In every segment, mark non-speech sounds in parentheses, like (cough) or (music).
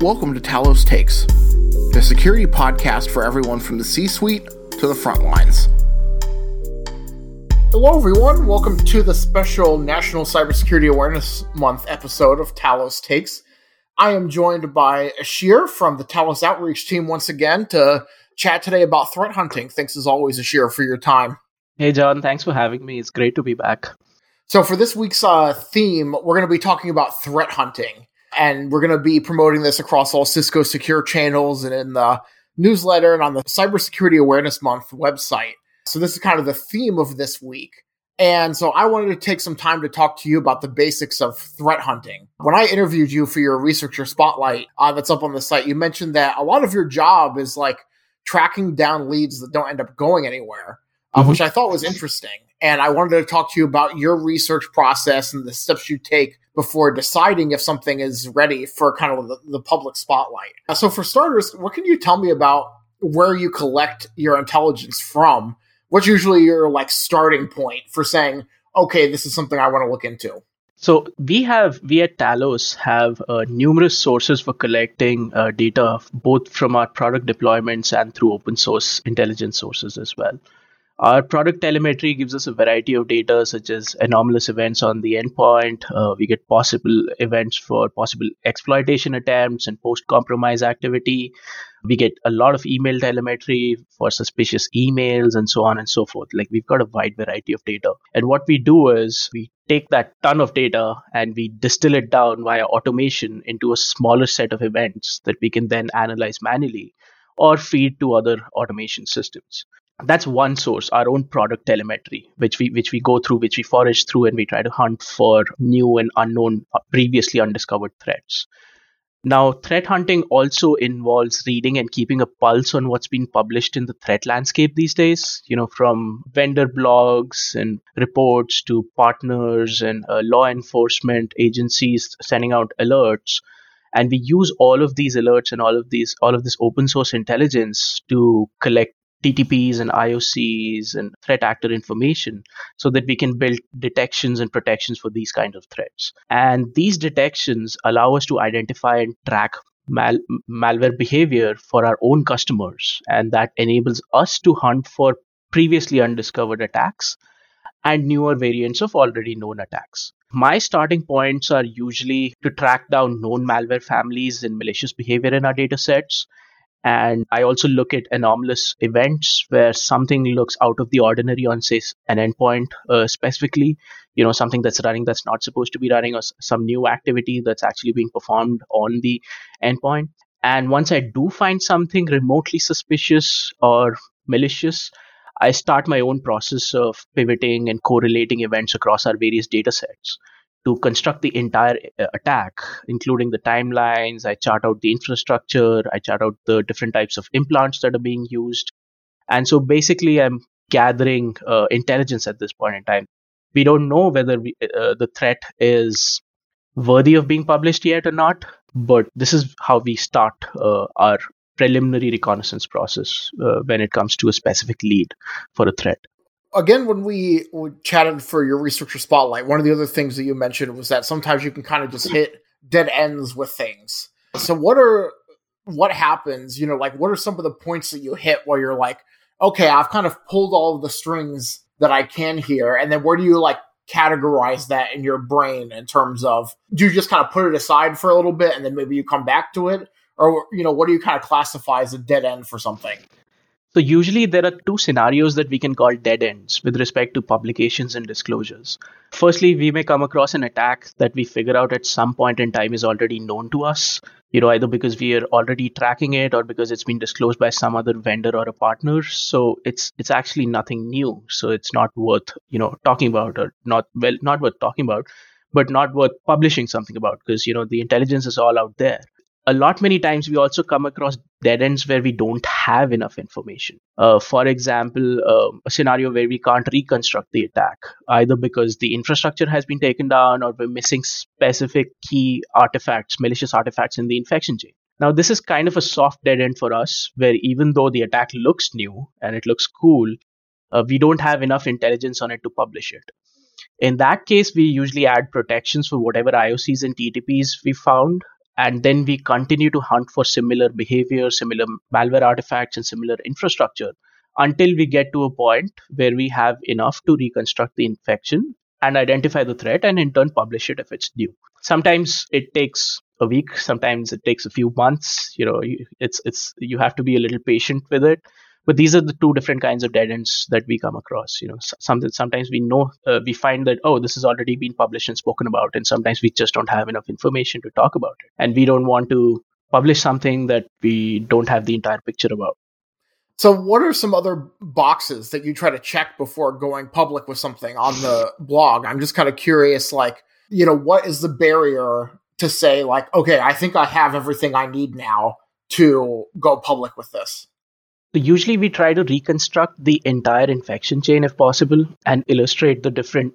Welcome to Talos Takes, the security podcast for everyone from the C suite to the front lines. Hello, everyone. Welcome to the special National Cybersecurity Awareness Month episode of Talos Takes. I am joined by Asheer from the Talos Outreach team once again to chat today about threat hunting. Thanks as always, Asheer, for your time. Hey, John. Thanks for having me. It's great to be back. So, for this week's uh, theme, we're going to be talking about threat hunting and we're going to be promoting this across all Cisco secure channels and in the newsletter and on the Cybersecurity Awareness Month website. So this is kind of the theme of this week. And so I wanted to take some time to talk to you about the basics of threat hunting. When I interviewed you for your researcher spotlight uh, that's up on the site, you mentioned that a lot of your job is like tracking down leads that don't end up going anywhere, uh, mm-hmm. which I thought was interesting. And I wanted to talk to you about your research process and the steps you take before deciding if something is ready for kind of the, the public spotlight. So, for starters, what can you tell me about where you collect your intelligence from? What's usually your like starting point for saying, okay, this is something I want to look into? So we have we at Talos have uh, numerous sources for collecting uh, data both from our product deployments and through open source intelligence sources as well. Our product telemetry gives us a variety of data, such as anomalous events on the endpoint. Uh, we get possible events for possible exploitation attempts and post compromise activity. We get a lot of email telemetry for suspicious emails and so on and so forth. Like we've got a wide variety of data. And what we do is we take that ton of data and we distill it down via automation into a smaller set of events that we can then analyze manually or feed to other automation systems that's one source our own product telemetry which we which we go through which we forage through and we try to hunt for new and unknown uh, previously undiscovered threats. Now threat hunting also involves reading and keeping a pulse on what's been published in the threat landscape these days you know from vendor blogs and reports to partners and uh, law enforcement agencies sending out alerts. And we use all of these alerts and all of these all of this open source intelligence to collect TTPs and IOCs and threat actor information so that we can build detections and protections for these kinds of threats. And these detections allow us to identify and track mal- malware behavior for our own customers. And that enables us to hunt for previously undiscovered attacks and newer variants of already known attacks. My starting points are usually to track down known malware families and malicious behavior in our data sets and I also look at anomalous events where something looks out of the ordinary on, say, an endpoint uh, specifically, you know, something that's running that's not supposed to be running, or some new activity that's actually being performed on the endpoint. And once I do find something remotely suspicious or malicious, I start my own process of pivoting and correlating events across our various data sets to construct the entire uh, attack, including the timelines. I chart out the infrastructure. I chart out the different types of implants that are being used. And so basically, I'm gathering uh, intelligence at this point in time. We don't know whether we, uh, the threat is worthy of being published yet or not, but this is how we start uh, our preliminary reconnaissance process uh, when it comes to a specific lead for a threat again, when we, we chatted for your researcher spotlight, one of the other things that you mentioned was that sometimes you can kind of just hit dead ends with things. So, what are what happens? You know, like what are some of the points that you hit where you're like, okay, I've kind of pulled all of the strings that I can here, and then where do you like categorize that in your brain in terms of do you just kind of put it aside for a little bit and then maybe you come back to it, or you know, what do you kind of classify as a dead end for something? So usually there are two scenarios that we can call dead ends with respect to publications and disclosures. Firstly, we may come across an attack that we figure out at some point in time is already known to us, you know, either because we are already tracking it or because it's been disclosed by some other vendor or a partner. So it's it's actually nothing new. So it's not worth, you know, talking about or not well not worth talking about, but not worth publishing something about because you know the intelligence is all out there a lot many times we also come across dead ends where we don't have enough information. Uh, for example, um, a scenario where we can't reconstruct the attack, either because the infrastructure has been taken down or we're missing specific key artifacts, malicious artifacts in the infection chain. Now, this is kind of a soft dead end for us, where even though the attack looks new and it looks cool, uh, we don't have enough intelligence on it to publish it. In that case, we usually add protections for whatever IOCs and TTPs we found and then we continue to hunt for similar behavior, similar malware artifacts, and similar infrastructure until we get to a point where we have enough to reconstruct the infection and identify the threat and in turn publish it if it's due. Sometimes it takes a week, sometimes it takes a few months. You know, it's it's you have to be a little patient with it. But these are the two different kinds of dead ends that we come across. You know, sometimes we know uh, we find that oh this has already been published and spoken about, and sometimes we just don't have enough information to talk about it, and we don't want to publish something that we don't have the entire picture about. So, what are some other boxes that you try to check before going public with something on the blog? I'm just kind of curious, like, you know, what is the barrier to say, like, okay, I think I have everything I need now to go public with this? Usually, we try to reconstruct the entire infection chain if possible and illustrate the different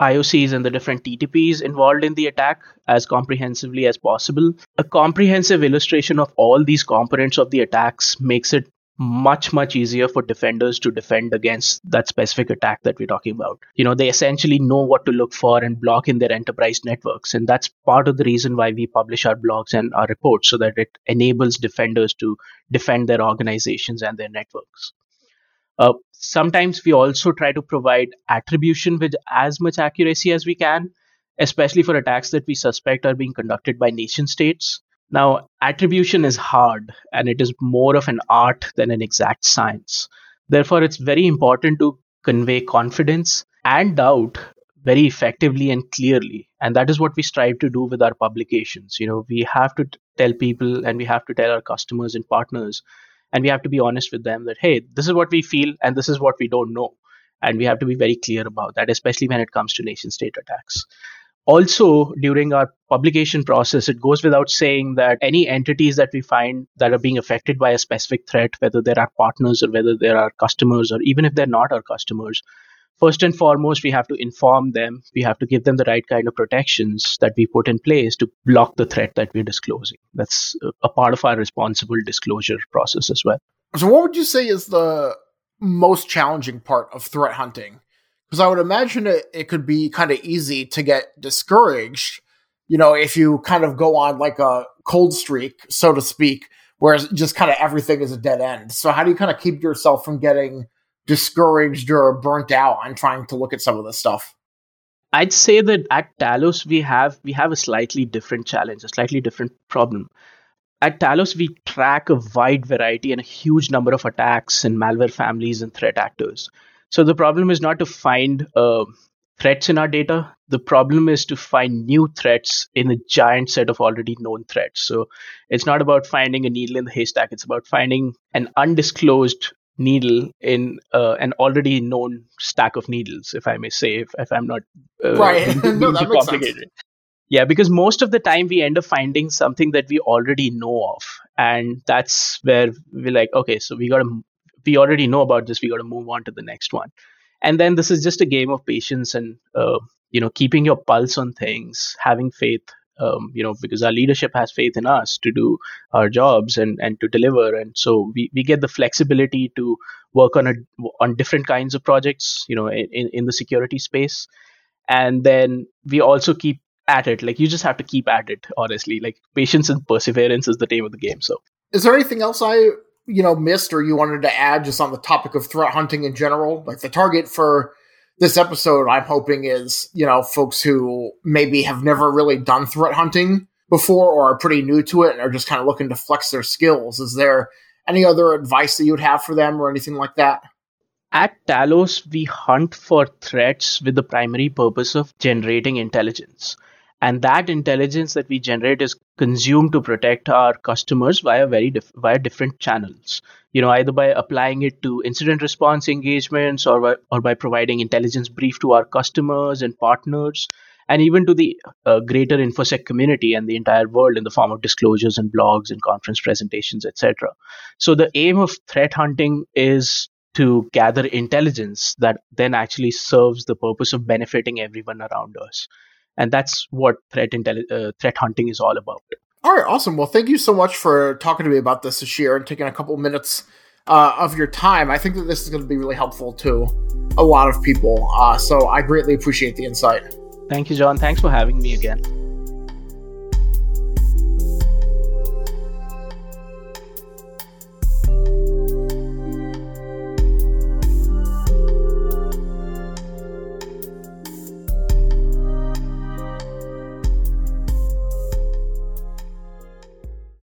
IOCs and the different TTPs involved in the attack as comprehensively as possible. A comprehensive illustration of all these components of the attacks makes it much much easier for defenders to defend against that specific attack that we're talking about. You know they essentially know what to look for and block in their enterprise networks. And that's part of the reason why we publish our blogs and our reports so that it enables defenders to defend their organizations and their networks. Uh, sometimes we also try to provide attribution with as much accuracy as we can especially for attacks that we suspect are being conducted by nation states now, attribution is hard and it is more of an art than an exact science. Therefore, it's very important to convey confidence and doubt very effectively and clearly. And that is what we strive to do with our publications. You know, we have to t- tell people and we have to tell our customers and partners, and we have to be honest with them that, hey, this is what we feel and this is what we don't know. And we have to be very clear about that, especially when it comes to nation state attacks also during our publication process it goes without saying that any entities that we find that are being affected by a specific threat whether they're partners or whether they're customers or even if they're not our customers first and foremost we have to inform them. We have to give them the right kind of protections that we put in place to block the threat that we're disclosing. That's a part of our responsible disclosure process as well. So what would you say is the most challenging part of threat hunting because I would imagine it, it could be kind of easy to get discouraged, you know, if you kind of go on like a cold streak, so to speak, where just kind of everything is a dead end. So, how do you kind of keep yourself from getting discouraged or burnt out on trying to look at some of this stuff? I'd say that at Talos we have we have a slightly different challenge, a slightly different problem. At Talos we track a wide variety and a huge number of attacks and malware families and threat actors. So the problem is not to find uh, threats in our data. The problem is to find new threats in a giant set of already known threats. So it's not about finding a needle in the haystack. It's about finding an undisclosed needle in uh, an already known stack of needles, if I may say, if, if I'm not uh, right. (laughs) no, that makes complicated. Sense. Yeah, because most of the time we end up finding something that we already know of, and that's where we're like, okay, so we got to we already know about this we got to move on to the next one. And then this is just a game of patience and uh, you know keeping your pulse on things having faith um, you know because our leadership has faith in us to do our jobs and and to deliver. And so we, we get the flexibility to work on a on different kinds of projects you know in, in the security space. And then we also keep at it. Like you just have to keep at it honestly. Like patience and perseverance is the name of the game so. Is there anything else i you know missed or you wanted to add just on the topic of threat hunting in general like the target for this episode i'm hoping is you know folks who maybe have never really done threat hunting before or are pretty new to it and are just kind of looking to flex their skills. Is there any other advice that you would have for them or anything like that? At talos we hunt for threats with the primary purpose of generating intelligence and that intelligence that we generate is consumed to protect our customers via very dif- via different channels. You know either by applying it to incident response engagements or by, or by providing intelligence brief to our customers and partners and even to the uh, greater infosec community and the entire world in the form of disclosures and blogs and conference presentations etc so the aim of threat hunting is to gather intelligence that then actually serves the purpose of benefiting everyone around us and that's what threat intelli- uh, threat hunting is all about. All right, awesome. Well, thank you so much for talking to me about this this year and taking a couple minutes uh, of your time. I think that this is going to be really helpful to a lot of people. Uh, so I greatly appreciate the insight. Thank you, John. Thanks for having me again.